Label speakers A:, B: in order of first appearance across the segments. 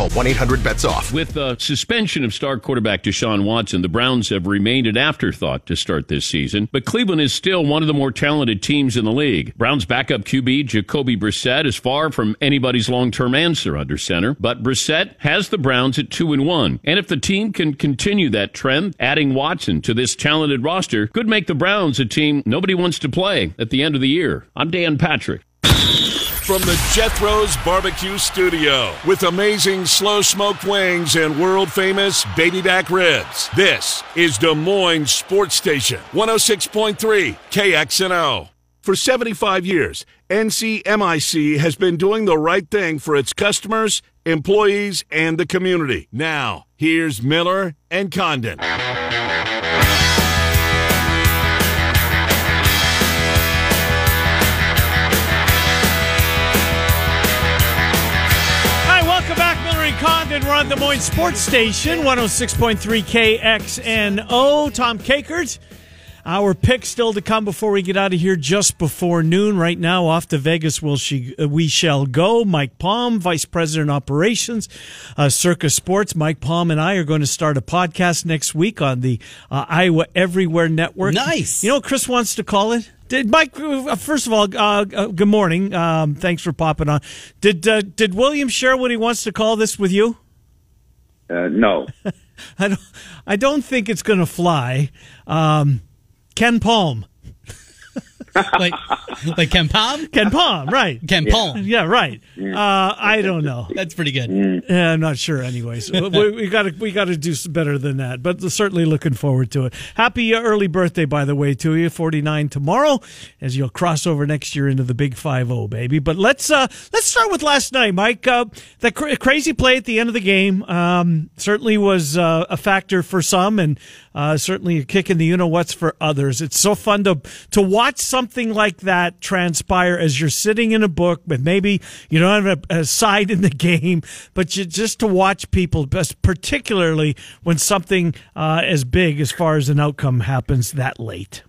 A: Call 1 800 bets off.
B: With the suspension of star quarterback Deshaun Watson, the Browns have remained an afterthought to start this season, but Cleveland is still one of the more talented teams in the league. Browns backup QB Jacoby Brissett is far from anybody's long-term answer under center, but Brissett has the Browns at 2 and 1. And if the team can continue that trend, adding Watson to this talented roster could make the Browns a team nobody wants to play at the end of the year. I'm Dan Patrick.
C: From the Jethro's Barbecue Studio with amazing slow smoked wings and world famous baby back ribs. This is Des Moines Sports Station 106.3 KXNO. For 75 years, NCMIC has been doing the right thing for its customers, employees, and the community. Now, here's Miller and Condon.
D: And. We're on Des Moines Sports Station, 106.3 KXNO. Tom Kakert. Our pick still to come before we get out of here just before noon. Right now, off to Vegas will she, uh, we shall go. Mike Palm, Vice President Operations, uh, Circa Sports. Mike Palm and I are going to start a podcast next week on the uh, Iowa Everywhere Network.
E: Nice.
D: You know what Chris wants to call it? Did Mike? uh, First of all, uh, uh, good morning. Um, thanks for popping on. Did uh, did William share what he wants to call this with you?
F: Uh, no.
D: I don't. I don't think it's going to fly. Um, Ken Palm.
E: Like like Ken Palm?
D: Ken Palm, right?
E: Ken Palm.
D: Yeah, right. Uh, I don't know.
E: That's pretty good.
D: Yeah, I'm not sure. Anyways, we got to we got to do better than that. But certainly looking forward to it. Happy uh, early birthday, by the way, to you. 49 tomorrow, as you'll cross over next year into the Big Five Zero, baby. But let's uh, let's start with last night, Mike. Uh, that cra- crazy play at the end of the game um, certainly was uh, a factor for some, and uh, certainly a kick in the you know what's for others. It's so fun to to watch something like that transpire as you're sitting in a book, but maybe you don't have a, a side in the game, but you, just to watch people, particularly when something uh, as big as far as an outcome happens that late.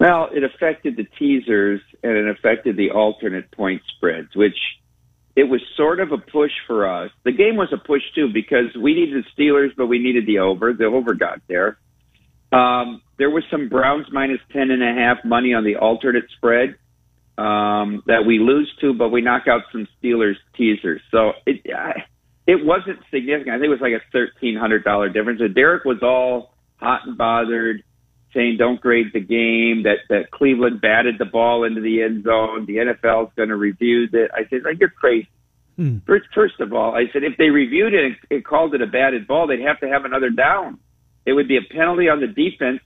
F: Well, it affected the teasers and it affected the alternate point spreads, which it was sort of a push for us. The game was a push too because we needed the Steelers, but we needed the over. The over got there. Um, there was some Browns minus ten and a half money on the alternate spread um, that we lose to, but we knock out some Steelers teasers. So it I, it wasn't significant. I think it was like a thirteen hundred dollar difference. And Derek was all hot and bothered, saying don't grade the game. That that Cleveland batted the ball into the end zone. The NFL is going to review that. I said, like, you're crazy. First, first of all, I said if they reviewed it and, and called it a batted ball, they'd have to have another down. It would be a penalty on the defense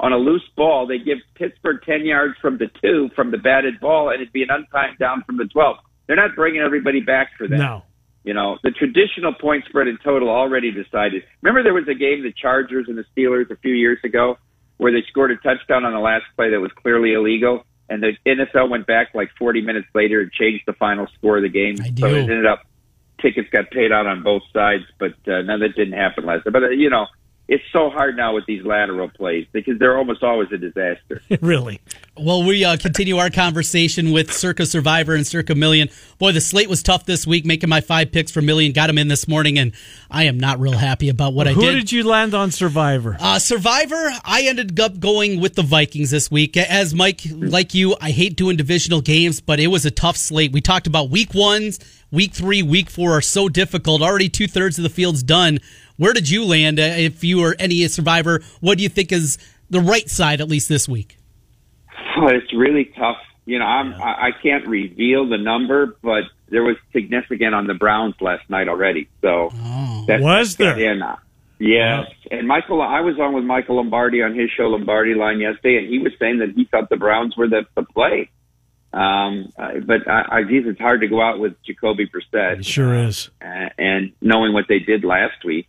F: on a loose ball. They give Pittsburgh 10 yards from the two from the batted ball, and it'd be an untimed down from the 12. They're not bringing everybody back for that.
D: No.
F: You know, the traditional point spread in total already decided. Remember there was a game, the Chargers and the Steelers, a few years ago, where they scored a touchdown on the last play that was clearly illegal, and the NFL went back like 40 minutes later and changed the final score of the game.
E: I
F: So
E: do.
F: it ended up tickets got paid out on both sides, but uh, no, that didn't happen last time. But uh, you know, it's so hard now with these lateral plays because they're almost always a disaster.
D: really.
E: Well, we uh, continue our conversation with Circa Survivor and Circa Million. Boy, the slate was tough this week, making my five picks for Million. Got him in this morning, and I am not real happy about what
D: Who
E: I did.
D: Who did you land on Survivor?
E: Uh, Survivor, I ended up going with the Vikings this week. As Mike, like you, I hate doing divisional games, but it was a tough slate. We talked about week ones, week three, week four are so difficult. Already two thirds of the field's done. Where did you land? Uh, if you were any Survivor, what do you think is the right side, at least this week?
F: Well, it's really tough. You know, I'm, I I can't reveal the number, but there was significant on the Browns last night already. So that,
D: Was there?
F: And, uh, yes. And Michael, I was on with Michael Lombardi on his show Lombardi Line yesterday, and he was saying that he thought the Browns were the, the play. Um, but I, I geez, it's hard to go out with Jacoby Brissett.
D: It sure is.
F: uh, and knowing what they did last week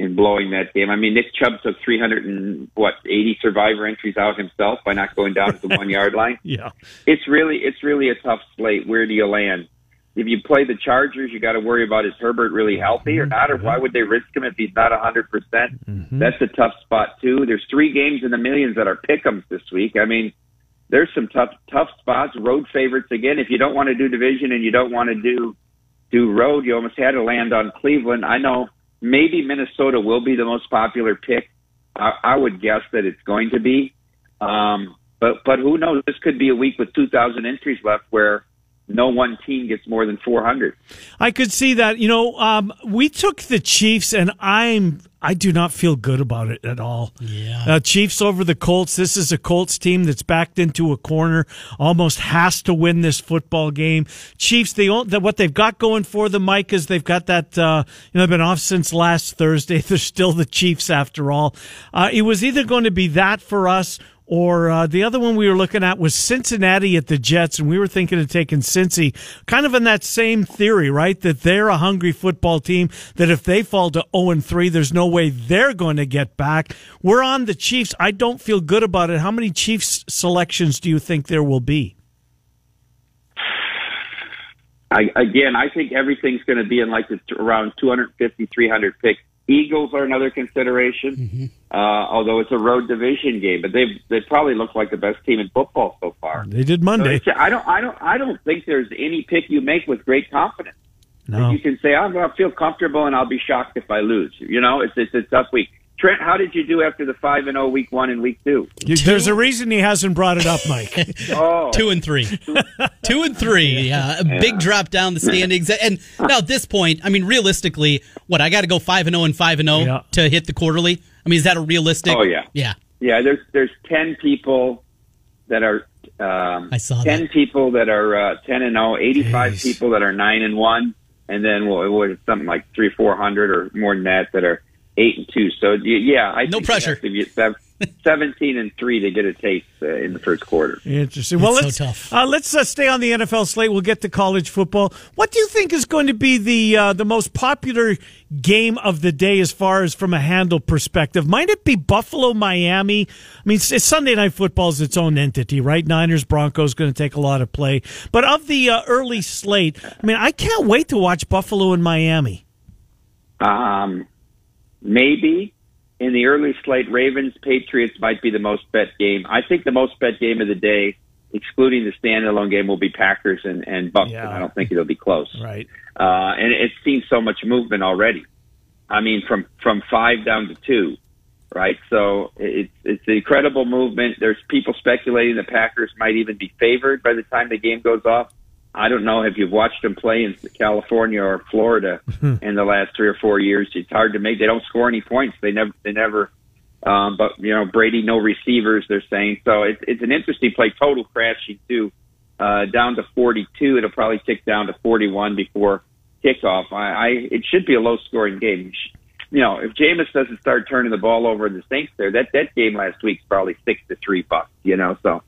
F: in blowing that game. I mean, Nick Chubb took 300 and what 80 survivor entries out himself by not going down to the one yard line.
D: Yeah.
F: It's really it's really a tough slate. Where do you land? If you play the Chargers, you got to worry about is Herbert really healthy or mm-hmm. not, or why would they risk him if he's not 100 percent? Mm-hmm. That's a tough spot too. There's three games in the millions that are pick'ems this week. I mean, there's some tough tough spots. Road favorites again. If you don't want to do division and you don't want to do do road, you almost had to land on Cleveland. I know maybe Minnesota will be the most popular pick. I, I would guess that it's going to be. Um, but but who knows? This could be a week with 2,000 entries left where no one team gets more than 400.
D: I could see that. You know, um, we took the Chiefs, and I'm I do not feel good about it at all.
E: Yeah.
D: Uh, Chiefs over the Colts. This is a Colts team that's backed into a corner, almost has to win this football game. Chiefs, they what they've got going for them, Mike, is they've got that. Uh, you know, they've been off since last Thursday. They're still the Chiefs after all. Uh, it was either going to be that for us or uh, the other one we were looking at was Cincinnati at the Jets, and we were thinking of taking Cincy, kind of in that same theory, right? That they're a hungry football team. That if they fall to zero and three, there's no way they're going to get back. We're on the Chiefs. I don't feel good about it. How many Chiefs selections do you think there will be?
F: I, again, I think everything's going to be in like around 250, 300 picks. Eagles are another consideration, mm-hmm. uh, although it's a road division game. But they've they probably look like the best team in football so far.
D: They did Monday.
F: So I don't I don't I don't think there's any pick you make with great confidence. No. You can say I'm going to feel comfortable and I'll be shocked if I lose. You know, it's it's a tough week. Trent, how did you do after the five and zero oh week one and week two?
D: There's a reason he hasn't brought it up, Mike.
F: oh.
E: Two and three, two and three. Yeah, a yeah. big drop down the standings. And now at this point, I mean, realistically, what I got to go five and zero oh and five and zero to hit the quarterly. I mean, is that a realistic?
F: Oh yeah,
E: yeah,
F: yeah. There's there's ten people that are. Um,
E: I saw
F: ten
E: that.
F: people that are uh, ten and 0, 85 Jeez. people that are nine and one, and then well, was something like three, four hundred or more than that that are eight and two. So yeah, I
E: no pressure.
F: Seventeen and three to get a taste uh, in the first quarter.
D: Interesting. Well,
E: it's
D: let's
E: so
D: uh, let's uh, stay on the NFL slate. We'll get to college football. What do you think is going to be the uh, the most popular game of the day as far as from a handle perspective? Might it be Buffalo Miami? I mean, it's, it's Sunday night football is its own entity, right? Niners Broncos going to take a lot of play, but of the uh, early slate, I mean, I can't wait to watch Buffalo and Miami.
F: Um, maybe in the early slate, Ravens Patriots might be the most bet game. I think the most bet game of the day, excluding the standalone game, will be Packers and and Bucks. Yeah. I don't think it'll be close.
D: Right.
F: Uh, and it's seen so much movement already. I mean, from from five down to two, right? So it's it's an incredible movement. There's people speculating the Packers might even be favored by the time the game goes off. I don't know if you've watched them play in California or Florida in the last three or four years. It's hard to make. They don't score any points. They never. They never. Um, but you know, Brady, no receivers. They're saying so. It's it's an interesting play. Total crashing too, uh, down to 42. It'll probably tick down to 41 before kickoff. I, I it should be a low scoring game. You know, if Jameis doesn't start turning the ball over in the Saints there, that that game last week's probably six to three bucks. You know, so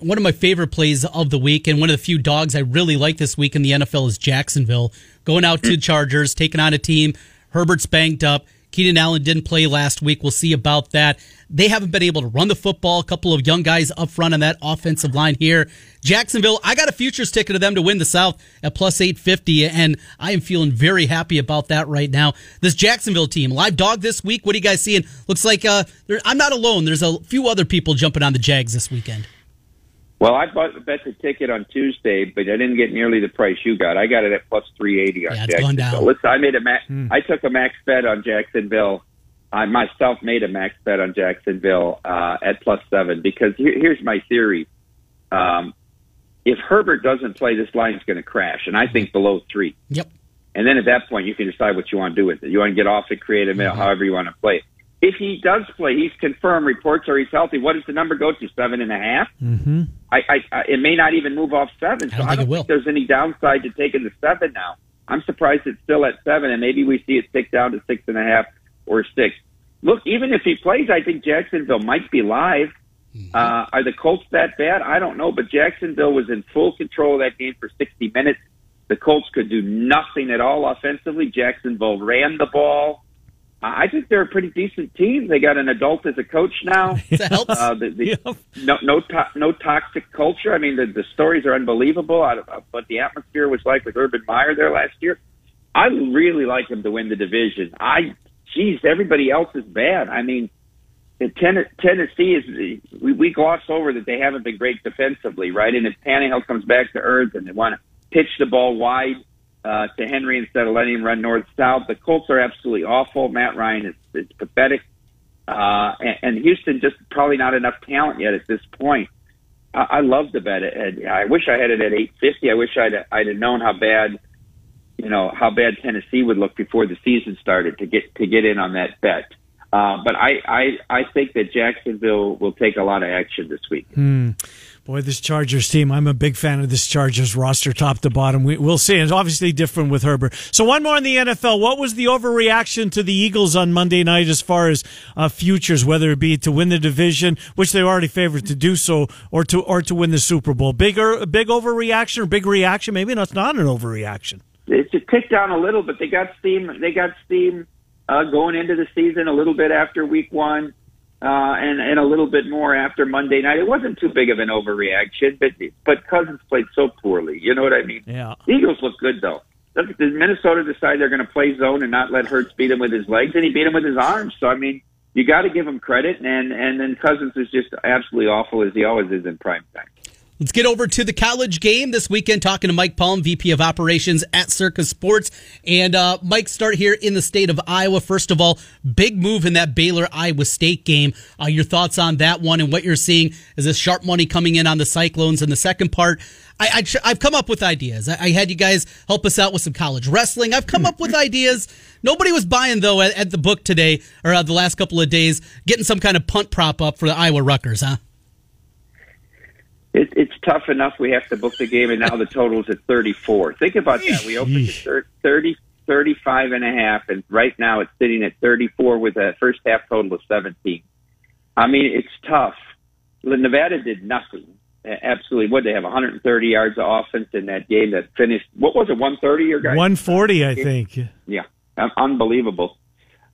E: one of my favorite plays of the week and one of the few dogs I really like this week in the NFL is Jacksonville. Going out to Chargers, taking on a team. Herbert's banked up. Keenan Allen didn't play last week. We'll see about that. They haven't been able to run the football. A couple of young guys up front on that offensive line here. Jacksonville, I got a futures ticket to them to win the South at plus 850, and I am feeling very happy about that right now. This Jacksonville team, live dog this week. What are you guys seeing? Looks like uh, I'm not alone. There's a few other people jumping on the Jags this weekend.
F: Well, I bought bet the ticket on Tuesday, but I didn't get nearly the price you got. I got it at plus three eighty on
E: yeah,
F: Jacksonville. Listen, I made a max. Hmm. I took a max bet on Jacksonville. I myself made a max bet on Jacksonville uh, at plus seven because here, here's my theory. Um, if Herbert doesn't play, this line is going to crash, and I think below three.
E: Yep.
F: And then at that point, you can decide what you want to do with it. You want to get off it, create a mail, mm-hmm. however you want to play it. If he does play, he's confirmed. Reports are he's healthy. What does the number go to? Seven and a half.
D: Mm-hmm.
F: I, I, I, it may not even move off seven.
E: I don't,
F: I don't
E: think
F: there's any downside to taking the seven now. I'm surprised it's still at seven, and maybe we see it tick down to six and a half or six. Look, even if he plays, I think Jacksonville might be live. Mm-hmm. Uh, are the Colts that bad? I don't know, but Jacksonville was in full control of that game for 60 minutes. The Colts could do nothing at all offensively. Jacksonville ran the ball. I think they're a pretty decent team. They got an adult as a coach now.
E: that helps.
F: Uh, the, the, yep. No, no, to, no toxic culture. I mean, the, the stories are unbelievable. Out of, what the atmosphere was like with Urban Meyer there last year. I really like them to win the division. I, geez, everybody else is bad. I mean, ten, Tennessee is we, we gloss over that they haven't been great defensively, right? And if Tannehill comes back to earth and they want to pitch the ball wide, uh, to Henry instead of letting him run north south. The Colts are absolutely awful. Matt Ryan is, is pathetic. Uh, and, and Houston just probably not enough talent yet at this point. I, I love the bet. At, I wish I had it at 850. I wish I'd, I'd have known how bad, you know, how bad Tennessee would look before the season started to get, to get in on that bet. Uh, but I, I, I think that Jacksonville will take a lot of action this week.
D: Hmm. Boy, this Chargers team, I'm a big fan of this Chargers roster top to bottom. We, will see. It's obviously different with Herbert. So, one more in the NFL. What was the overreaction to the Eagles on Monday night as far as uh, futures, whether it be to win the division, which they already favored to do so, or to or to win the Super Bowl? Bigger, big overreaction or big reaction? Maybe that's not an overreaction.
F: It's a tick down a little, but they got steam. They got steam uh, going into the season a little bit after Week One uh, and and a little bit more after Monday night. It wasn't too big of an overreaction, but but Cousins played so poorly. You know what I mean?
D: Yeah.
F: The Eagles look good though. Did Minnesota decide they're going to play zone and not let Hurts beat him with his legs, and he beat him with his arms. So I mean, you got to give him credit. And and then Cousins is just absolutely awful as he always is in prime time.
E: Let's get over to the college game this weekend, talking to Mike Palm, VP of Operations at Circa Sports. And uh, Mike, start here in the state of Iowa. First of all, big move in that Baylor Iowa State game. Uh, your thoughts on that one and what you're seeing? Is this sharp money coming in on the Cyclones? And the second part, I, I, have come up with ideas. I, I, had you guys help us out with some college wrestling. I've come up with ideas. Nobody was buying, though, at, at the book today or uh, the last couple of days, getting some kind of punt prop up for the Iowa Rutgers, huh?
F: It, it's tough enough we have to book the game, and now the total is at 34. Think about that. We opened at 30, 35 and a half, and right now it's sitting at 34 with a first half total of 17. I mean, it's tough. Nevada did nothing. Absolutely. What they have 130 yards of offense in that game that finished. What was it? 130 or guys?
D: 140, I think.
F: Yeah, unbelievable.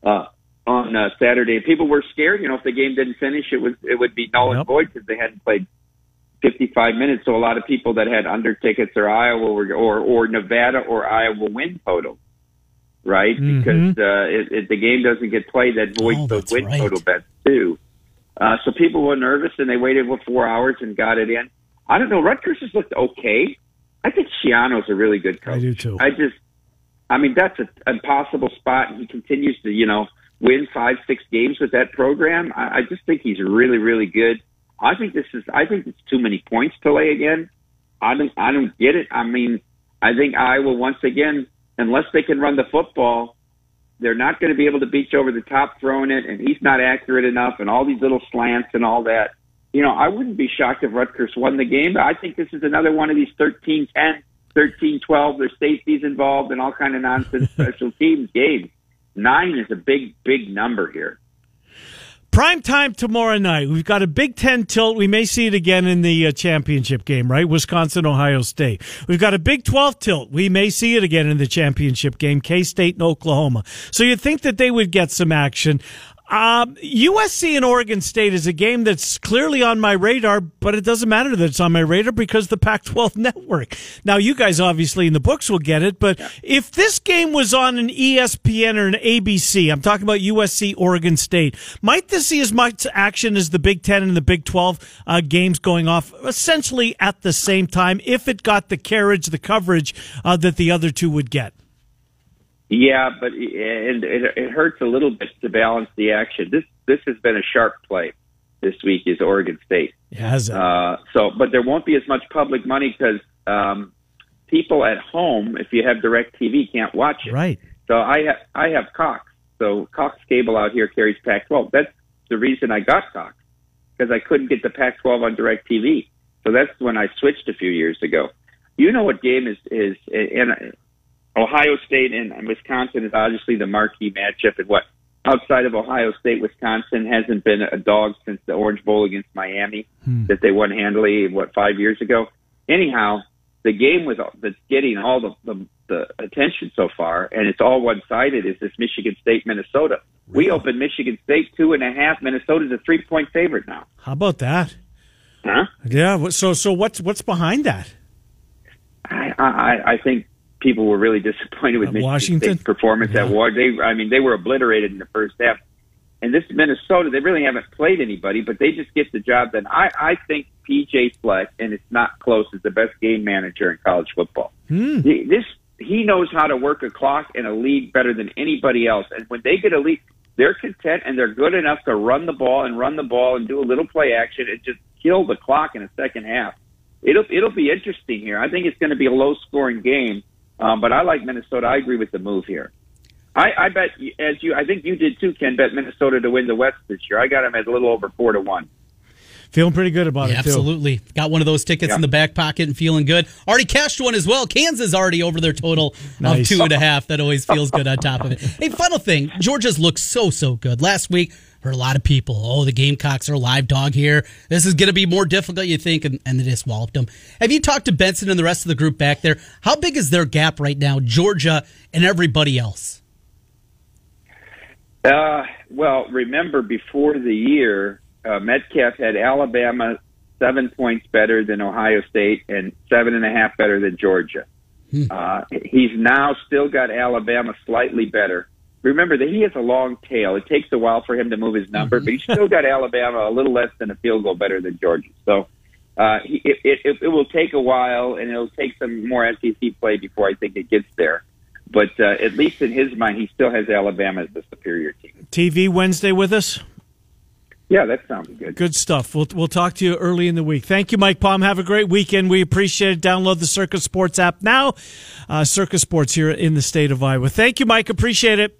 F: Uh, on uh, Saturday, people were scared. You know, if the game didn't finish, it was it would be null and void because they hadn't played 55 minutes. So a lot of people that had under tickets or Iowa were, or or Nevada or Iowa win total, right? Mm-hmm. Because uh, it, it, the game doesn't get played, that voids oh, those win right. total bets too. Uh, so people were nervous and they waited for four hours and got it in. I don't know. Rutgers has looked okay. I think Schiano's a really good coach. I
D: do too.
F: I just, I mean, that's an impossible spot. He continues to, you know, win five, six games with that program. I, I just think he's really, really good. I think this is. I think it's too many points to lay again. I don't. I don't get it. I mean, I think Iowa once again, unless they can run the football, they're not going to be able to beat you over the top throwing it, and he's not accurate enough, and all these little slants and all that. You know, I wouldn't be shocked if Rutgers won the game. But I think this is another one of these 13-10, 13-12. There's safeties involved and all kind of nonsense special teams games. Nine is a big, big number here.
D: Prime time tomorrow night. We've got a Big Ten tilt. We may see it again in the uh, championship game, right? Wisconsin, Ohio State. We've got a Big 12 tilt. We may see it again in the championship game, K State and Oklahoma. So you'd think that they would get some action. Um, USC and Oregon State is a game that's clearly on my radar, but it doesn't matter that it's on my radar because the Pac 12 network. Now, you guys obviously in the books will get it, but yeah. if this game was on an ESPN or an ABC, I'm talking about USC Oregon State, might this see as much action as the Big 10 and the Big 12 uh, games going off essentially at the same time if it got the carriage, the coverage uh, that the other two would get?
F: Yeah, but it, it, it hurts a little bit to balance the action. This this has been a sharp play this week is Oregon State.
D: Yes.
F: Uh, so, but there won't be as much public money because um, people at home, if you have DirecTV, can't watch it.
D: Right.
F: So I have I have Cox. So Cox Cable out here carries Pac-12. That's the reason I got Cox because I couldn't get the Pac-12 on DirecTV. So that's when I switched a few years ago. You know what game is is and Ohio State and Wisconsin is obviously the marquee matchup. And what outside of Ohio State, Wisconsin hasn't been a dog since the Orange Bowl against Miami hmm. that they won handily. What five years ago? Anyhow, the game with that's getting all the, the the attention so far, and it's all one sided. Is this Michigan State Minnesota? Really? We opened Michigan State two and a half. Minnesota's a three point favorite now.
D: How about that?
F: Huh?
D: Yeah. So so what's what's behind that?
F: I I, I think people were really disappointed with Michigan
D: Washington
F: State's performance yeah. at War. They, I mean, they were obliterated in the first half. And this Minnesota, they really haven't played anybody, but they just get the job done. I, I think PJ Fleck, and it's not close, is the best game manager in college football.
D: Hmm.
F: This he knows how to work a clock and a lead better than anybody else. And when they get a lead, they're content and they're good enough to run the ball and run the ball and do a little play action and just kill the clock in the second half. It'll it'll be interesting here. I think it's going to be a low scoring game, um, but I like Minnesota. I agree with the move here. I, I bet as you, I think you did too, Ken. Bet Minnesota to win the West this year. I got them at a little over four to one.
D: Feeling pretty good about
E: yeah,
D: it, too.
E: Absolutely. Got one of those tickets
F: Yeah.
E: in the back pocket and feeling good. Already cashed one as well. Kansas already over their total
D: Nice.
E: of two and a half. That always feels good on top of it. Hey, final thing. Georgia's looked so, so good. Last week, heard a lot of people, oh, the Gamecocks are a live dog here. This is going to be more difficult, you think, and, and they just walloped them. Have you talked to Benson and the rest of the group back there? How big is their gap right now, Georgia and everybody else?
F: Uh, well, remember before the year, uh, Metcalf had Alabama seven points better than Ohio State and seven and a half better than Georgia. Uh, he's now still got Alabama slightly better. Remember that he has a long tail. It takes a while for him to move his number, but he's still got Alabama a little less than a field goal better than Georgia. So uh, he, it, it, it will take a while, and it'll take some more SEC play before I think it gets there. But uh, at least in his mind, he still has Alabama as the superior team.
D: TV Wednesday with us.
F: Yeah, that sounds good.
D: Good stuff. We'll, we'll talk to you early in the week. Thank you, Mike Palm. Have a great weekend. We appreciate it. Download the Circa Sports app now. Uh, Circa Sports here in the state of Iowa. Thank you, Mike. Appreciate it.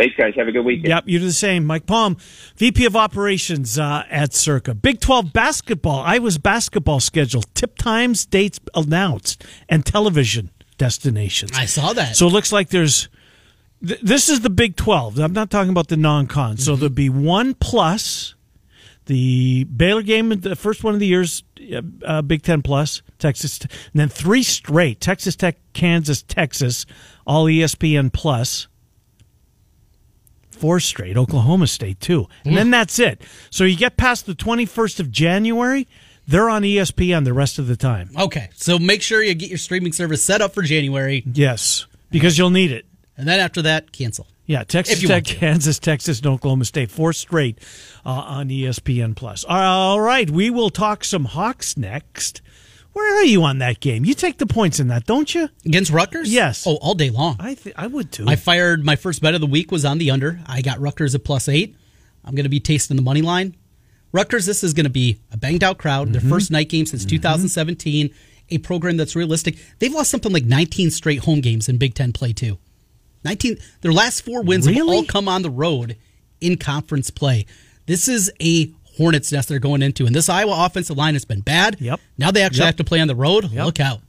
F: Thanks, guys. Have a good weekend.
D: Yep, you do the same. Mike Palm, VP of Operations uh, at Circa. Big 12 basketball, Iowa's basketball schedule, tip times, dates announced, and television destinations.
E: I saw that.
D: So it looks like there's. Th- this is the Big 12. I'm not talking about the non con. So there'll be one plus the Baylor game, the first one of the year's uh, uh, Big 10 plus, Texas, and then three straight Texas Tech, Kansas, Texas, all ESPN plus four straight, Oklahoma State too. And then that's it. So you get past the 21st of January, they're on ESPN the rest of the time.
E: okay, so make sure you get your streaming service set up for January,
D: Yes, because you'll need it.
E: and then after that, cancel.
D: Yeah, Texas Tech. Kansas, Texas, and Oklahoma State, four straight uh, on ESPN Plus. All right, we will talk some Hawks next. Where are you on that game? You take the points in that, don't you?
E: Against Rutgers?
D: Yes.
E: Oh, all day long.
D: I th- I would too.
E: I fired my first bet of the week was on the under. I got Rutgers at plus eight. I'm going to be tasting the money line. Rutgers, this is going to be a banged out crowd. Their mm-hmm. first night game since mm-hmm. 2017. A program that's realistic. They've lost something like 19 straight home games in Big Ten play too. 19. Their last four wins have all come on the road in conference play. This is a hornet's nest they're going into, and this Iowa offensive line has been bad.
D: Yep.
E: Now they actually
D: Yep.
E: have to play on the road. Look out.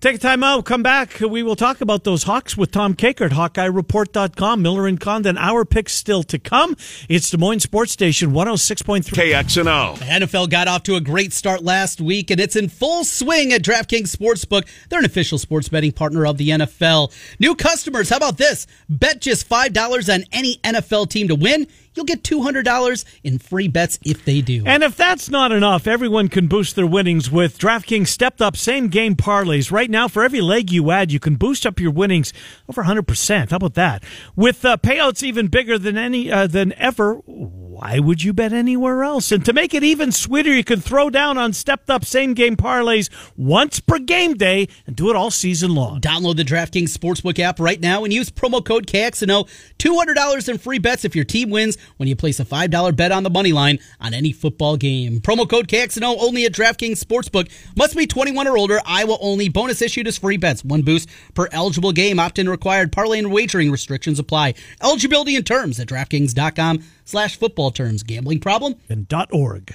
D: Take a time out. Come back. We will talk about those Hawks with Tom Kakert at HawkeyeReport.com. Miller and Condon. Our picks still to come. It's Des Moines Sports Station 106.3.
C: KXNO.
E: The NFL got off to a great start last week, and it's in full swing at DraftKings Sportsbook. They're an official sports betting partner of the NFL. New customers, how about this? Bet just $5 on any NFL team to win. You'll get $200 in free bets if they do.
D: And if that's not enough, everyone can boost their winnings with DraftKings stepped up same game parlays. Right now, for every leg you add, you can boost up your winnings over 100%. How about that? With uh, payouts even bigger than any uh, than ever, why would you bet anywhere else? And to make it even sweeter, you can throw down on stepped up same game parlays once per game day and do it all season long.
E: Download the DraftKings Sportsbook app right now and use promo code KXNO. $200 in free bets if your team wins when you place a $5 bet on the money line on any football game. Promo code KXNO only at DraftKings Sportsbook. Must be 21 or older. Iowa only. Bonus issued as free bets. One boost per eligible game. Opt-in required. Parlay and wagering restrictions apply. Eligibility and terms at DraftKings.com slash football terms. Gambling problem?
D: And dot .org.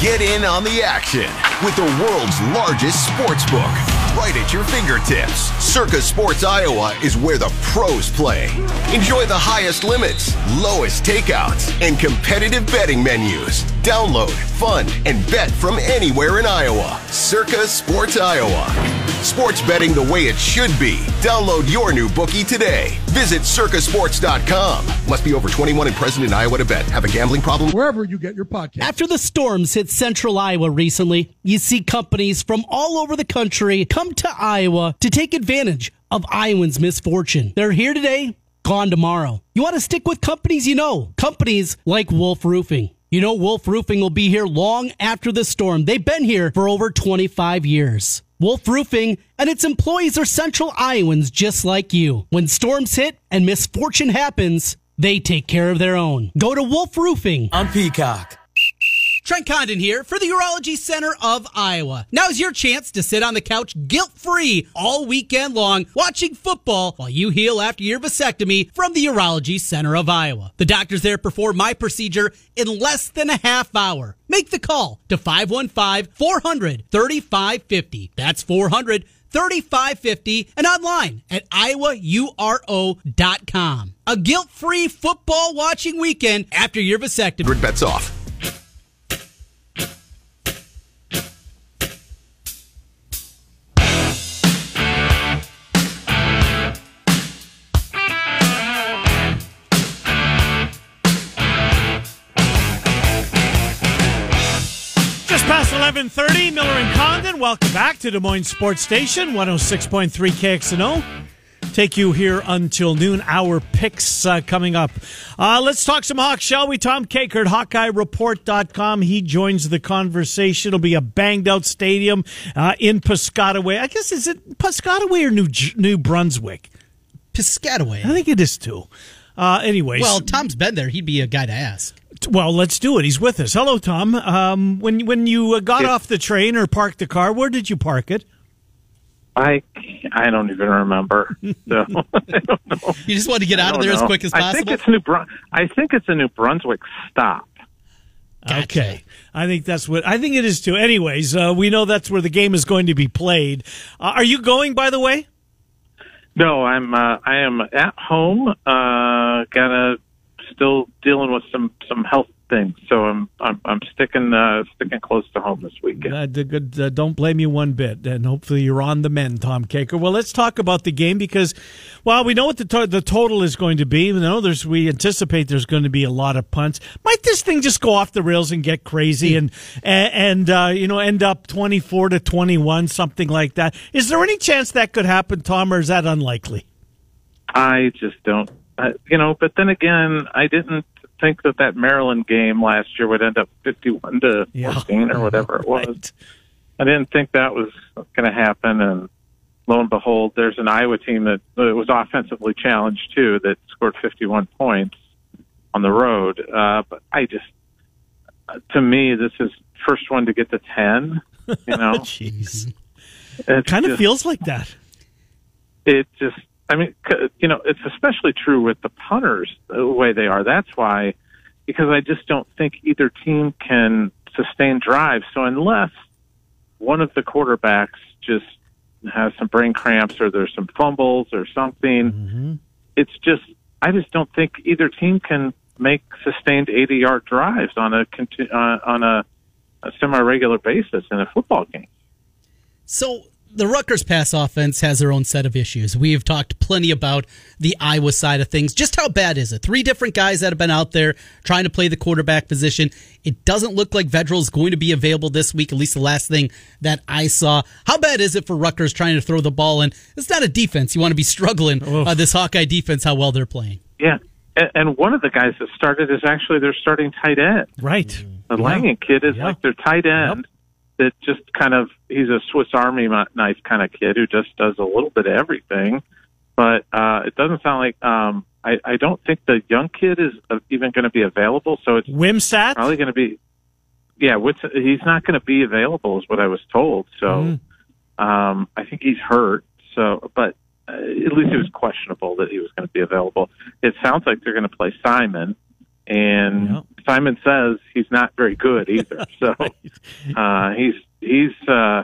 A: Get in on the action with the world's largest sports book right at your fingertips. Circa Sports Iowa is where the pros play. Enjoy the highest limits, lowest takeouts, and competitive betting menus. Download, fund, and bet from anywhere in Iowa. Circa Sports Iowa. Sports betting the way it should be. Download your new bookie today. Visit circasports.com. Must be over 21 and present in Iowa to bet. Have a gambling problem?
G: wherever you get your podcast.
E: After the storms hit central Iowa recently, you see companies from all over the country come to Iowa to take advantage of Iowans' misfortune. They're here today, gone tomorrow. You want to stick with companies you know, companies like Wolf Roofing. You know, Wolf Roofing will be here long after the storm. They've been here for over 25 years. Wolf Roofing and its employees are central Iowans just like you. When storms hit and misfortune happens, they take care of their own. Go to Wolf Roofing.
G: on Peacock.
E: Trent Condon here for the Urology Center of Iowa. Now's your chance to sit on the couch guilt free all weekend long watching football while you heal after your vasectomy from the Urology Center of Iowa. The doctors there perform my procedure in less than a half hour. Make the call to 515 400 3550. That's 400 3550 and online at iowauro.com. A guilt free football watching weekend after your vasectomy.
A: Bets off.
D: 7.30, Miller and Condon. Welcome back to Des Moines Sports Station, 106.3 KXNO. Take you here until noon. hour picks uh, coming up. Uh, let's talk some Hawks, shall we? Tom Kakert, HawkeyeReport.com. He joins the conversation. It'll be a banged out stadium uh, in Piscataway. I guess, is it Piscataway or New, New Brunswick?
E: Piscataway.
D: I think it is too. Uh, anyways.
E: Well, Tom's been there. He'd be a guy to ask.
D: Well, let's do it. He's with us. Hello, Tom. Um, when when you uh, got off the train or parked the car, where did you park it?
H: I I don't even remember. So I don't know.
E: You just want to get out of
H: don't
E: there as quick as possible.
H: I think it's New Brun- I think it's a New Brunswick stop.
D: Okay, I think that's what I think it is too. Anyways, uh, we know that's where the game is going to be played. Uh, are you going? By the way,
H: No, I'm uh, I am at home. Uh, gonna still dealing with some some health things, so I'm I'm, I'm sticking uh, sticking close to home this weekend.
D: uh, good, uh, don't blame you one bit, and hopefully you're on the mend, Tom Kakert. Well, let's talk about the game because, well, we know what the to- the total is going to be. You know, there's we anticipate there's going to be a lot of punts. Might this thing just go off the rails and get crazy and and, and uh, you know end up 24 to 21, something like that? Is there any chance that could happen, Tom, or is that unlikely?
H: I just don't, uh, you know. But then again, I didn't think that that Maryland game last year would end up fifty-one to
D: Yeah.
H: fourteen or whatever it was.
D: Right.
H: I didn't think that was going to happen, and lo and behold, there's an Iowa team that uh, was offensively challenged too that scored 51 points on the road. Uh, but I just, uh, to me, this is first one to get to 10. You know,
D: Jeez,
H: It's
D: kind of feels like that.
H: it just i mean c- you know it's especially true with the punters the way they are. That's why because i just don't think either team can sustain drives so unless one of the quarterbacks just has some brain cramps or there's some fumbles or something it's just i just don't think either team can make sustained 80 yard drives on a conti- uh, on a, a semi regular basis in a football game.
E: So the Rutgers pass offense has their own set of issues. We've talked plenty about the Iowa side of things. Just how bad is it? Three different guys that have been out there trying to play the quarterback position. It doesn't look like Vedral is going to be available this week, at least the last thing that I saw. How bad is it for Rutgers trying to throw the ball in? It's not a defense. You want to be struggling. Uh, this Hawkeye defense, how well they're playing.
H: Yeah, and, and one of the guys that started is actually their starting tight end.
D: Right.
H: The Langan kid is
D: Yeah.
H: like their tight end that just kind of he's a Swiss Army knife kind of kid who just does a little bit of everything. But uh, it doesn't sound like um, I, I don't think the young kid is uh, even going to be available. So it's
D: Wimsatt.
H: probably going to be yeah. What's he's not going to be available is what I was told. So
D: Mm-hmm.
H: um, I think he's hurt. So, but uh, at least it was questionable that he was going to be available. It sounds like they're going to play Simon, and
D: Yeah.
H: Simon says he's not very good either. so uh, he's he's uh,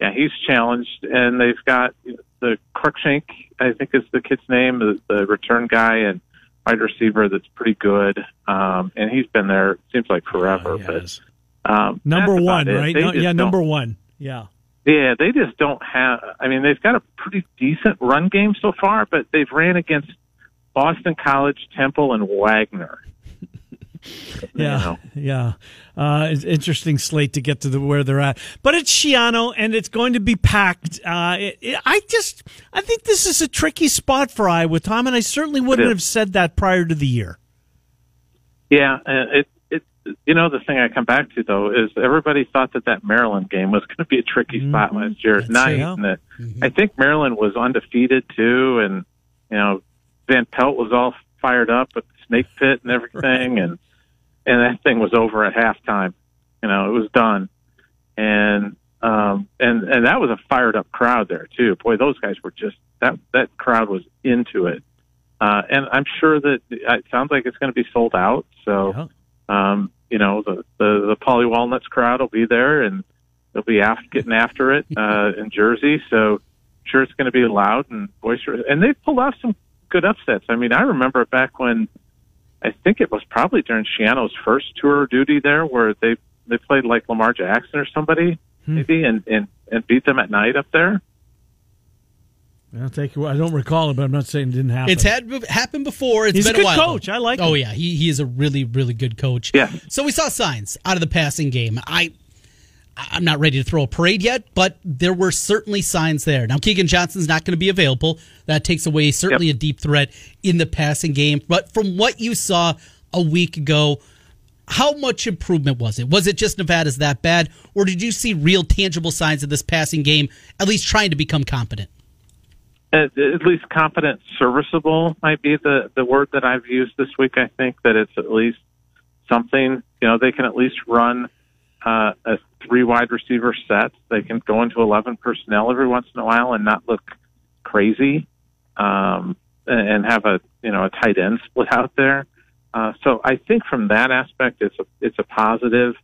H: yeah he's challenged, and they've got the Cruickshank, I think is the kid's name, the, the return guy and wide receiver that's pretty good, um, and he's been there seems like forever.
D: Yes.
H: But um,
D: Number one, right? No, yeah, number one. Yeah.
H: yeah, they just don't have. I mean, they've got a pretty decent run game so far, but they've ran against Boston College, Temple, and Wagner.
D: Yeah, yeah. Uh, it's interesting slate to get to the where they're at, but it's Schiano and it's going to be packed. Uh, it, it- I just, I think this is a tricky spot for Iowa, Tom, and I certainly wouldn't have said that prior to the year.
H: Yeah, uh, it it you know, the thing I come back to though is everybody thought that that Maryland game was going to be a tricky mm-hmm. spot last year at night. And that, mm-hmm. I think Maryland was undefeated too, and you know, Van Pelt was all fired up with the snake pit and everything, right. and and that thing was over at halftime. You know, it was done, and um, and and that was a fired up crowd there too. Boy, those guys were just that that crowd was into it, uh, and I'm sure that it sounds like it's going to be sold out. So, yeah. um, you know, the the the Paulie Walnuts crowd will be there, and they'll be after, getting after it uh, in Jersey. So, I'm sure it's going to be loud and boisterous. And they've pulled off some good upsets. I mean, I remember back when I think it was probably during Schiano's first tour duty there, where they they played like Lamar Jackson or somebody hmm. maybe, and and and beat them at night up there.
D: I'll take I don't recall it, but I'm not saying it didn't happen.
E: It's had happened before. It's
D: He's
E: been
D: a good
E: while.
D: coach. I like.
E: Oh
D: him.
E: yeah, he he is a really really good coach.
H: Yeah.
E: So we saw signs out of the passing game. I I'm not ready to throw a parade yet, but there were certainly signs there. Now Keagan Johnson's not going to be available. That takes away certainly yep. a deep threat in the passing game. But from what you saw a week ago, how much improvement was it? Was it just Nevada's that bad, or did you see real tangible signs of this passing game at least trying to become competent?
H: At, at least competent, serviceable might be the the word that I've used this week. I think that it's at least something. You know, they can at least run uh, a three wide receiver sets. They can go into eleven personnel every once in a while and not look crazy, um, and have a you know a tight end split out there. Uh, so I think from that aspect, it's a it's a positive.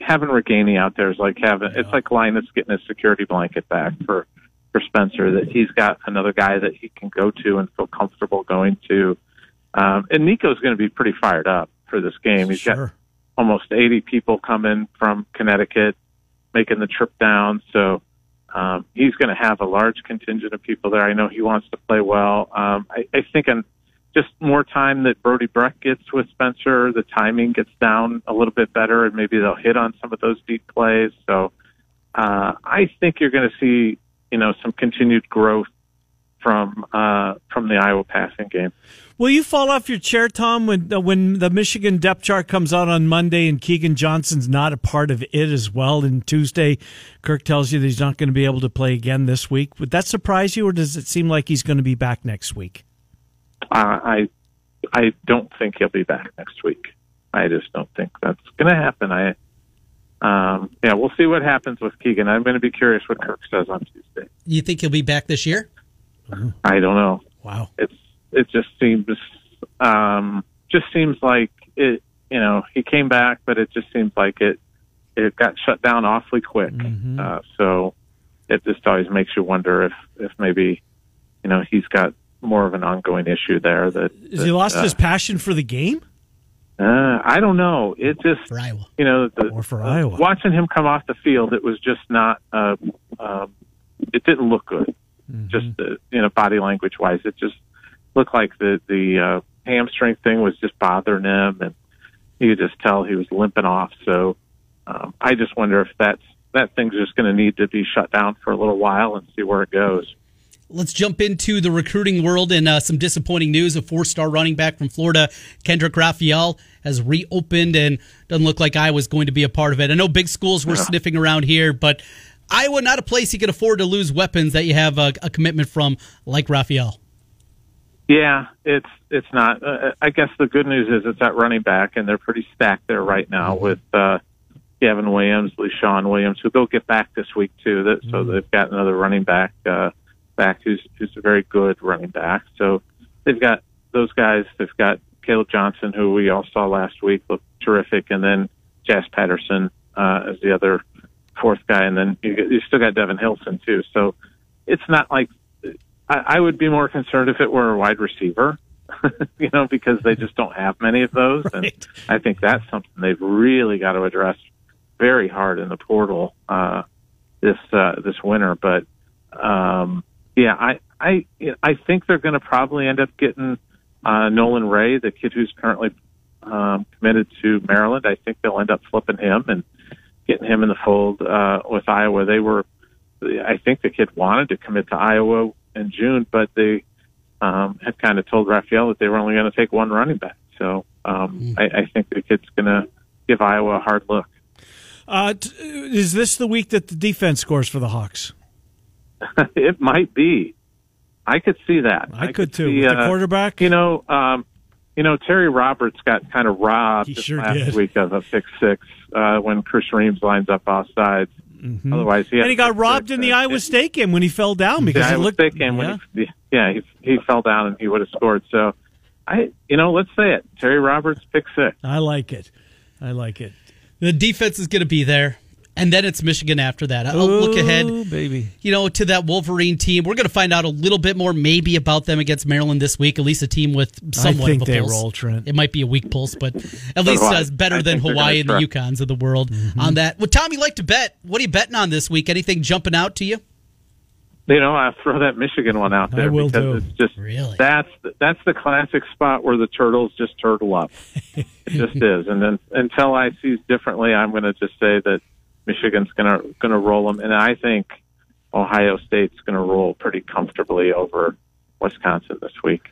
H: Having Ragaini out there is like having yeah. it's like Linus getting a security blanket back for for Spencer that he's got another guy that he can go to and feel comfortable going to. Um, and Nico's going to be pretty fired up for this game. He's sure. got almost 80 people coming from Connecticut making the trip down, so um, he's going to have a large contingent of people there. I know he wants to play well. Um, I, I think an just more time that Brody Brecht gets with Spencer, the timing gets down a little bit better, and maybe they'll hit on some of those deep plays. So uh, I think you're going to see, you know, some continued growth from uh, from the Iowa passing game.
D: Will you fall off your chair, Tom, when uh, when the Michigan depth chart comes out on Monday and Keagan Johnson's not a part of it as well? And Tuesday, Kirk tells you that he's not going to be able to play again this week. Would that surprise you, or does it seem like he's going to be back next week?
H: Uh, I I don't think he'll be back next week. I just don't think that's going to happen. I um, yeah, we'll see what happens with Keagan. I'm going to be curious what Kirk says on Tuesday.
E: You think he'll be back this year?
H: I don't know.
D: Wow,
H: it's it just seems um, just seems like it. You know, he came back, but it just seems like it it got shut down awfully quick. Mm-hmm. Uh, so it just always makes you wonder if if maybe you know he's got more of an ongoing issue there. That,
D: he lost
H: uh,
D: his passion for the game?
H: Uh, I don't know. It just
E: for Iowa,
H: you know, the,
D: or for Iowa.
H: Watching him come off the field, it was just not. Uh, um, it didn't look good. Mm-hmm. Just uh, you know, body language wise, it just looked like the the uh, hamstring thing was just bothering him, and you could just tell he was limping off. So um, I just wonder if that's that thing's just going to need to be shut down for a little while and see where it goes.
E: Let's jump into the recruiting world and uh, some disappointing news. A four star running back from Florida, Kendrick Raphael, has reopened and doesn't look like Iowa's going to be a part of it. I know big schools were yeah. sniffing around here, but Iowa, not a place you can afford to lose weapons that you have a, a commitment from like Raphael.
H: Yeah, it's it's not. Uh, I guess the good news is it's at running back, and they're pretty stacked there right now mm-hmm. with uh, Gavin Williams, Leshon Williams, who they'll get back this week too. That, so mm-hmm. they've got another running back. Uh, back who's who's a very good running back. So they've got those guys. They've got Kaleb Johnson, who we all saw last week, looked terrific, and then Jas Patterson uh, as the other fourth guy, and then you, you still got Devin Hilson too. So it's not like I, I would be more concerned if it were a wide receiver. you know, because they just don't have many of those, right. and I think that's something they've really got to address very hard in the portal uh, this uh, this winter. But um, yeah, I I I think they're going to probably end up getting uh, Nolan Ray, the kid who's currently um, committed to Maryland. I think they'll end up flipping him and getting him in the fold uh, with Iowa. They were, I think the kid wanted to commit to Iowa in June, but they um, had kind of told Raphael that they were only going to take one running back. So um, I, I think the kid's going to give Iowa a hard look.
D: Uh, t- is this the week that the defense scores for the Hawks?
H: it might be. I could see that.
D: I, could too.
H: see,
D: With the
H: uh,
D: quarterback.
H: You know, um, you know, Terry Roberts got kind of robbed
D: sure
H: last
D: did.
H: week of a pick six uh, when Chris Reams lines up off sides. Otherwise, he
D: Mm-hmm. and he got robbed in the
H: uh,
D: Iowa
H: it-
D: State game when he fell down because
H: the
D: it
H: Iowa
D: looked.
H: State game
D: yeah.
H: when he, yeah, he, he fell down and he would have scored. So, I, you know, let's say it. Terry Roberts pick six.
D: I like it. I like it.
E: The defense is going to be there, and then it's Michigan after that. I'll look ahead.
D: Baby.
E: you know, to that Wolverine team. We're going to find out a little bit more, maybe, about them against Maryland this week. At least a team with somewhat
D: think
E: of a
D: they
E: pulse.
D: roll, Trent.
E: It might be a weak pulse, but at least
H: do
E: uh, better
H: I
E: than Hawaii and the. UConns of the world on that. Well, Tom, you like to bet. What are you betting on this week? Anything jumping out to you?
H: You know, I'll throw that Michigan one out
D: I
H: there
D: will
H: because
D: too.
H: it's just
E: Really?
H: that's that's the classic spot where the turtles just turtle up. it just is. And then until I see differently, I'm going to just say that Michigan's going to going to roll them, and I think Ohio State's going to roll pretty comfortably over Wisconsin this week.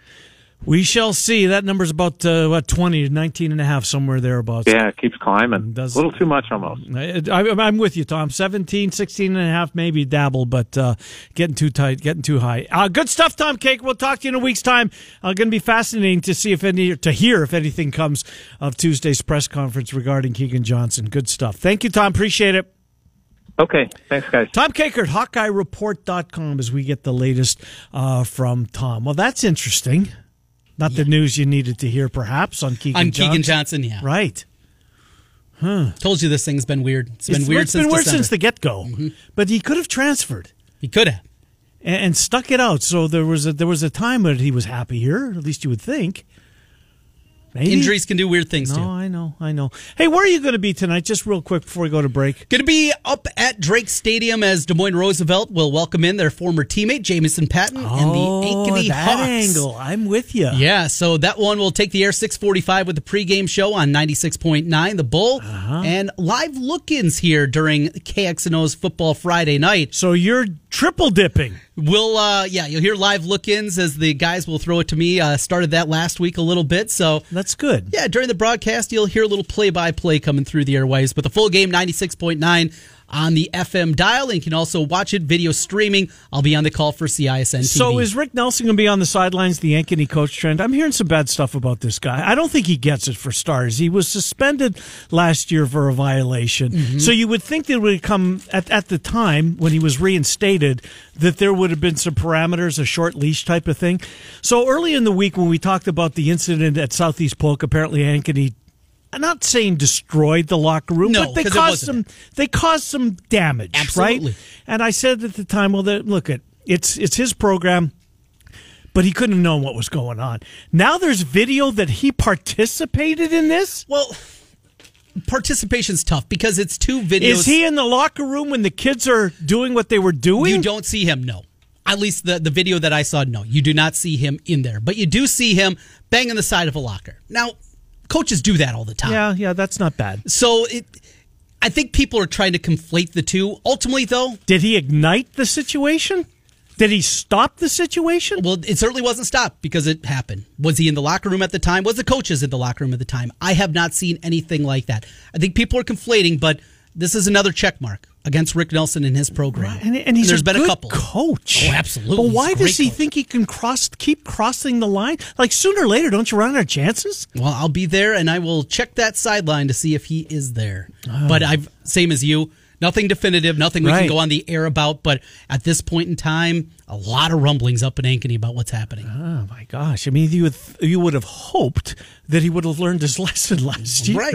D: We shall see. That number's about uh, what 20 to 19 and a half, somewhere thereabouts.
H: Yeah, it keeps climbing.
D: Does-
H: a little too much almost.
D: I, I'm with you, Tom. 17, 16 and a half, maybe dabble, but uh, getting too tight, getting too high. Uh, good stuff, Tom Cake. We'll talk to you in a week's time. Uh, going to be fascinating to see if any, to hear if anything comes of Tuesday's press conference regarding Keagan Johnson. Good stuff. Thank you, Tom. Appreciate it.
H: Okay, thanks, guys.
D: Tom Kakert, HawkeyeReport.com as we get the latest uh, from Tom. Well, that's interesting. Not the news you needed to hear, perhaps, on Keagan
E: on
D: Johnson.
E: Keagan Johnson, yeah.
D: Right.
E: Told you this thing's been weird. It's been
D: It's-
E: weird
D: it's
E: since
D: been weird
E: December.
D: since the get go. Mm-hmm. But he could have transferred.
E: he could have.
D: and, and stuck it out. So there was a there was a time that he was happy here. At least you would think. Maybe.
E: Injuries can do weird things
D: No,
E: too.
D: I know, I know. Hey, where are you going to be tonight? Just real quick before we go to break.
E: Going to be up at Drake Stadium as Des Moines Roosevelt will welcome in their former teammate Jamison Patton and the Ankeny
D: Oh, that
E: Hawks.
D: angle. I'm with you.
E: Yeah, so that one will take the air 645 with the pregame show on 96.9 The Bull
D: Uh-huh.
E: and live look-ins here during KXNO's Football Friday night.
D: So you're triple dipping.
E: We'll, uh, yeah, you'll hear live look-ins as the guys will throw it to me. Uh, started that last week a little bit, so
D: That's good.
E: yeah, during the broadcast, you'll hear a little play-by-play coming through the airwaves. But the full game, 96.9 on the FM dial, and you can also watch it video streaming. I'll be on the call for CISN TV.
D: So is Rick Nelson going to be on the sidelines, the Ankeny coach trend? I'm hearing some bad stuff about this guy. I don't think he gets it for stars. He was suspended last year for a violation.
E: Mm-hmm.
D: So you would think that it would come at, at the time when he was reinstated that there would have been some parameters, a short leash type of thing. So early in the week when we talked about the incident at Southeast Polk, apparently Ankeny I'm not saying destroyed the locker room,
E: No,
D: but they caused some they caused some damage,
E: Absolutely.
D: right? And I said at the time, well, look at it's it's his program, but he couldn't have known what was going on. Now there's video that he participated in this.
E: well, participation's tough because it's two videos.
D: Is he in the locker room when the kids are doing what they were doing?
E: You don't see him, no. At least the, the video that I saw, no. You do not see him in there. But you do see him banging the side of a locker. Now, coaches do that all the time.
D: Yeah, yeah, that's not bad.
E: So it I think people are trying to conflate the two. Ultimately though,
D: Did he ignite the situation? Did he stop the situation?
E: well, it certainly wasn't stopped because it happened. Was he in the locker room at the time? Was the coaches in the locker room at the time? I have not seen anything like that. I think people are conflating, but this is another check mark against Rick Nelson and his program.
D: And, and he's
E: there's
D: a
E: been
D: good
E: a couple.
D: coach.
E: Oh, absolutely.
D: But why does he
E: coach.
D: think he can cross, keep crossing the line? Like sooner or later, don't you run out of chances?
E: Well, I'll be there and I will check that sideline to see if he is there.
D: Oh.
E: But I've same as you, nothing definitive, nothing we
D: Right.
E: can go on the air about. But at this point in time, a lot of rumblings up in Ankeny about what's happening.
D: Oh my gosh! I mean, you would you would have hoped that he would have learned his lesson last year.
E: Right.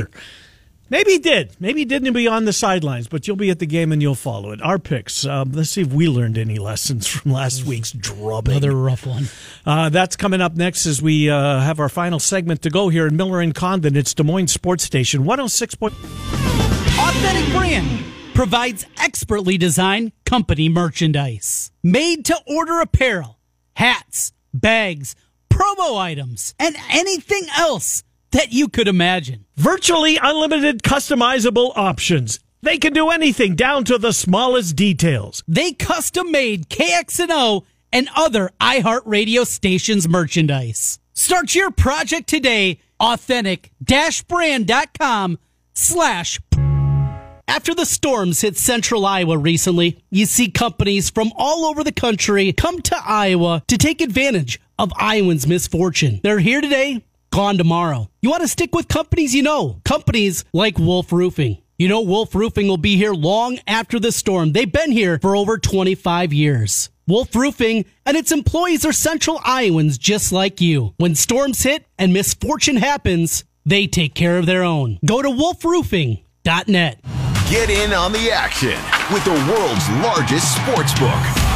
D: Maybe he did. Maybe he didn't be on the sidelines, but you'll be at the game and you'll follow it. Our picks. Um, let's see if we learned any lessons from last week's drubbing.
E: Another rough one.
D: Uh, that's coming up next as we uh, have our final segment to go here in Miller and Condon. It's Des Moines Sports Station 106. Point-
G: Authentic Brand provides expertly designed company merchandise. Made to order apparel, hats, bags, promo items, and anything else that you could imagine.
D: Virtually unlimited customizable options. They can do anything down to the smallest details.
G: They custom made KXNO and other iHeartRadio stations merchandise. Start your project today. Authentic-brand.com slash after the storms hit central Iowa recently, you see companies from all over the country come to Iowa to take advantage of Iowans' misfortune. They're here today, gone tomorrow. You want to stick with companies you know, companies like Wolf Roofing. You know, Wolf Roofing will be here long after the storm. They've been here for over 25 years. Wolf Roofing and its employees are central Iowans just like you. When storms hit and misfortune happens, they take care of their own. Go to wolfroofing.net.
A: Get in on the action with the world's largest sports book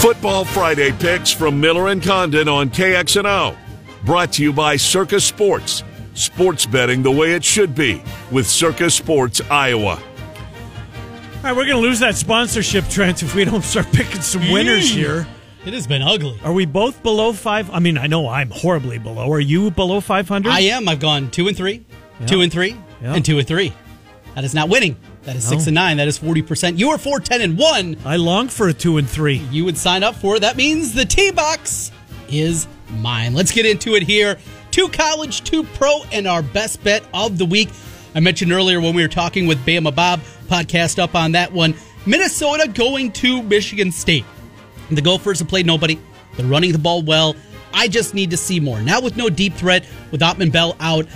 C: Football Friday picks from Miller and Condon on KXNO. Brought to you by Circa Sports. Sports betting the way it should be with Circa Sports Iowa.
D: All right, we're going to lose that sponsorship, Trent, if we don't start picking some winners here.
E: It has been ugly.
D: Are we both below five? I mean, I know I'm horribly below. Are you below 500?
E: I am. I've gone two and three, two and three,
D: Yeah.
E: and two and three. That is not winning. That is six and nine. That is forty percent. You are four, ten, and one.
D: I long for a two and three.
E: You would sign up for. It. That means the T box is mine. Let's get into it here. Two college, two pro, and our best bet of the week. I mentioned earlier when we were talking with Bama Bob, podcast up on that one. Minnesota going to Michigan State. The Gophers have played nobody. They're running the ball well. I just need to see more. Now with no deep threat, with Autman-Bell out,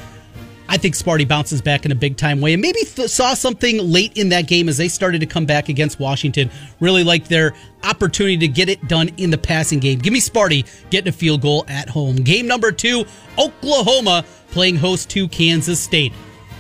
E: I think Sparty bounces back in a big time way and maybe th- saw something late in that game as they started to come back against Washington. Really like their opportunity to get it done in the passing game. Give me Sparty getting a field goal at home. Game number two, Oklahoma playing host to Kansas State.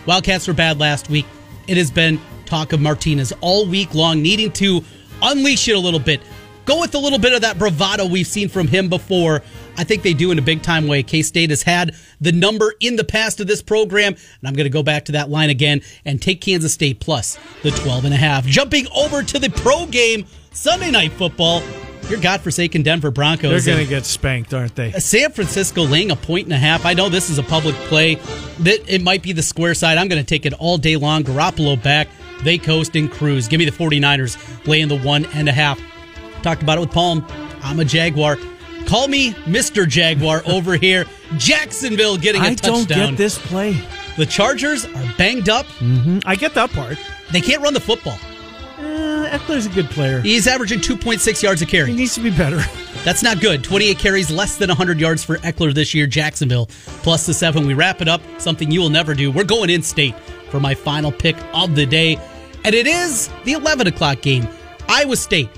E: Wildcats were bad last week. It has been talk of Martinez all week long, needing to unleash it a little bit. Go with a little bit of that bravado we've seen from him before. I think they do in a big time way. K State has had the number in the past of this program, and I'm going to go back to that line again and take Kansas State plus the 12 and a half. Jumping over to the pro game, Sunday night football. Your godforsaken Denver Broncos.
D: They're going to get spanked, aren't they?
E: Uh, San Francisco laying a point and a half. I know this is a public play. That it might be the square side. I'm going to take it all day long. Garoppolo back. They coast and cruise. Give me the 49ers laying the one and a half. Talked about it with Palm. I'm a Jaguar. Call me Mr. Jaguar over here. Jacksonville getting a
D: I
E: touchdown.
D: I don't get this play.
E: The Chargers are banged up.
D: I get that part.
E: They can't run the football.
D: Uh, Ekeler's a good player.
E: He's averaging 2.6 yards a carry.
D: He needs to be better.
E: That's not good. 28 carries, less than 100 yards for Eckler this year. Jacksonville plus the seven. We wrap it up. Something you will never do. We're going in state for my final pick of the day. And it is the 11 o'clock game. Iowa State.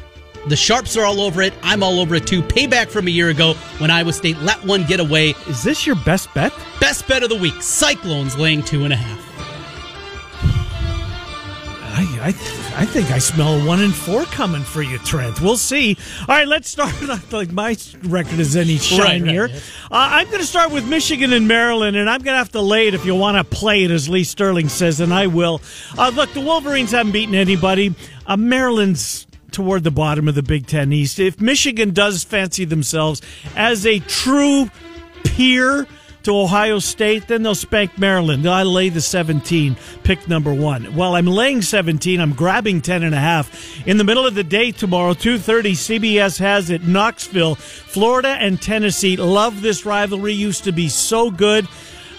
E: The Sharps are all over it. I'm all over it too. Payback from a year ago when Iowa State let one get away.
D: Is this your best bet?
E: Best bet of the week. Cyclones laying two and a half.
D: I, I, I think I smell a one and four coming for you, Trent. We'll see. All right, let's start. Like my record is any shine
E: Right, right,
D: here.
E: yeah.
D: Uh, I'm going to start with Michigan and Maryland, and I'm going to have to lay it if you want to play it, as Lee Sterling says, and I will. Uh, look, the Wolverines haven't beaten anybody. Uh, Maryland's toward the bottom of the Big Ten East. If Michigan does fancy themselves as a true peer to Ohio State, then they'll spank Maryland. I lay the 17, pick number one. While I'm laying 17, I'm grabbing 10 and a half. In the middle of the day tomorrow, 2.30, CBS has it, Knoxville, Florida and Tennessee. Love this rivalry, used to be so good.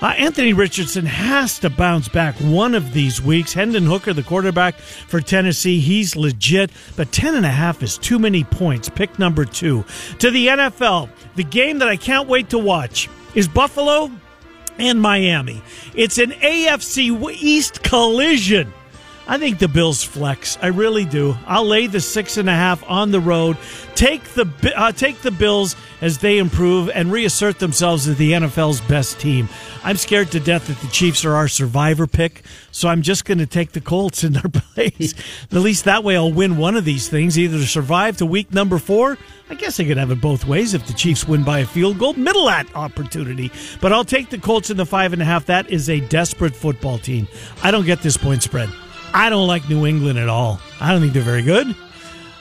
D: Uh, Anthony Richardson has to bounce back one of these weeks. Hendon Hooker, the quarterback for Tennessee, he's legit, but 10 and a half is too many points. Pick number two. To the NFL, the game that I can't wait to watch is Buffalo and Miami. It's an AFC East collision. I think the Bills flex. I really do. I'll lay the six and a half on the road. Take the uh, take the Bills as they improve and reassert themselves as the NFL's best team. I'm scared to death that the Chiefs are our survivor pick, so I'm just going to take the Colts in their place. At least that way, I'll win one of these things. Either survive to week number four. I guess I could have it both ways. If the Chiefs win by a field goal, middle at opportunity. But I'll take the Colts in the five and a half. That is a desperate football team. I don't get this point spread. I don't like New England at all. I don't think they're very good.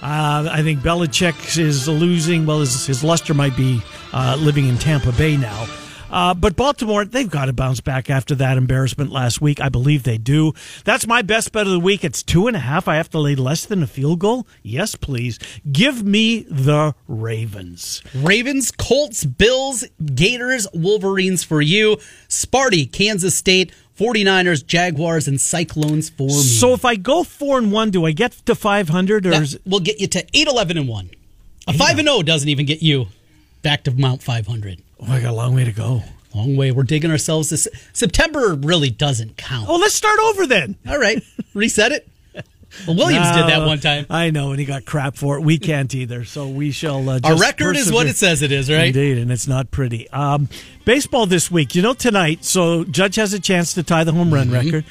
D: Uh, I think Belichick is losing. Well, his, his luster might be uh, living in Tampa Bay now. Uh, but Baltimore, they've got to bounce back after that embarrassment last week. I believe they do. That's my best bet of the week. It's two and a half. I have to lay less than a field goal. Yes, please. Give me the Ravens.
E: Ravens, Colts, Bills, Gators, Wolverines for you. Sparty, Kansas State. 49ers, Jaguars, and Cyclones for me.
D: So if I go four and one, do I get to 500 or
E: that
D: is
E: will get you to 8, 11, and 1. A 5 and 0 doesn't even get you back to Mount 500.
D: Oh, I got a long way to go.
E: Long way. We're digging ourselves. This September really doesn't count.
D: Oh, let's start over then.
E: All right, reset it. Well, Williams
D: No,
E: did that one time.
D: I know, and he got crap for it. We can't either, so we shall. Uh,
E: Our record is what it says it is, right?
D: Indeed, and it's not pretty. Um, baseball this week, you know, tonight. So Judge has a chance to tie the home run
E: Mm-hmm.
D: record.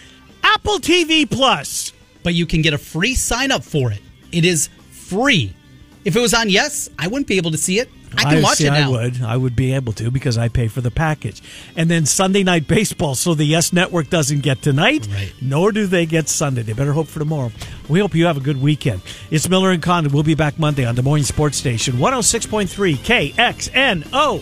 D: Apple TV Plus.
E: But you can get a free sign up for it. It is free. If it was on Yes, I wouldn't be able to see it. I can watch
D: see,
E: it now.
D: I would. I would be able to because I pay for the package. And then Sunday night baseball. So the Yes Network doesn't get tonight,
E: Right.
D: nor do they get Sunday. They better hope for tomorrow. We hope you have a good weekend. It's Miller and Condon. We'll be back Monday on Des Moines Sports Station 106.3 KXNO.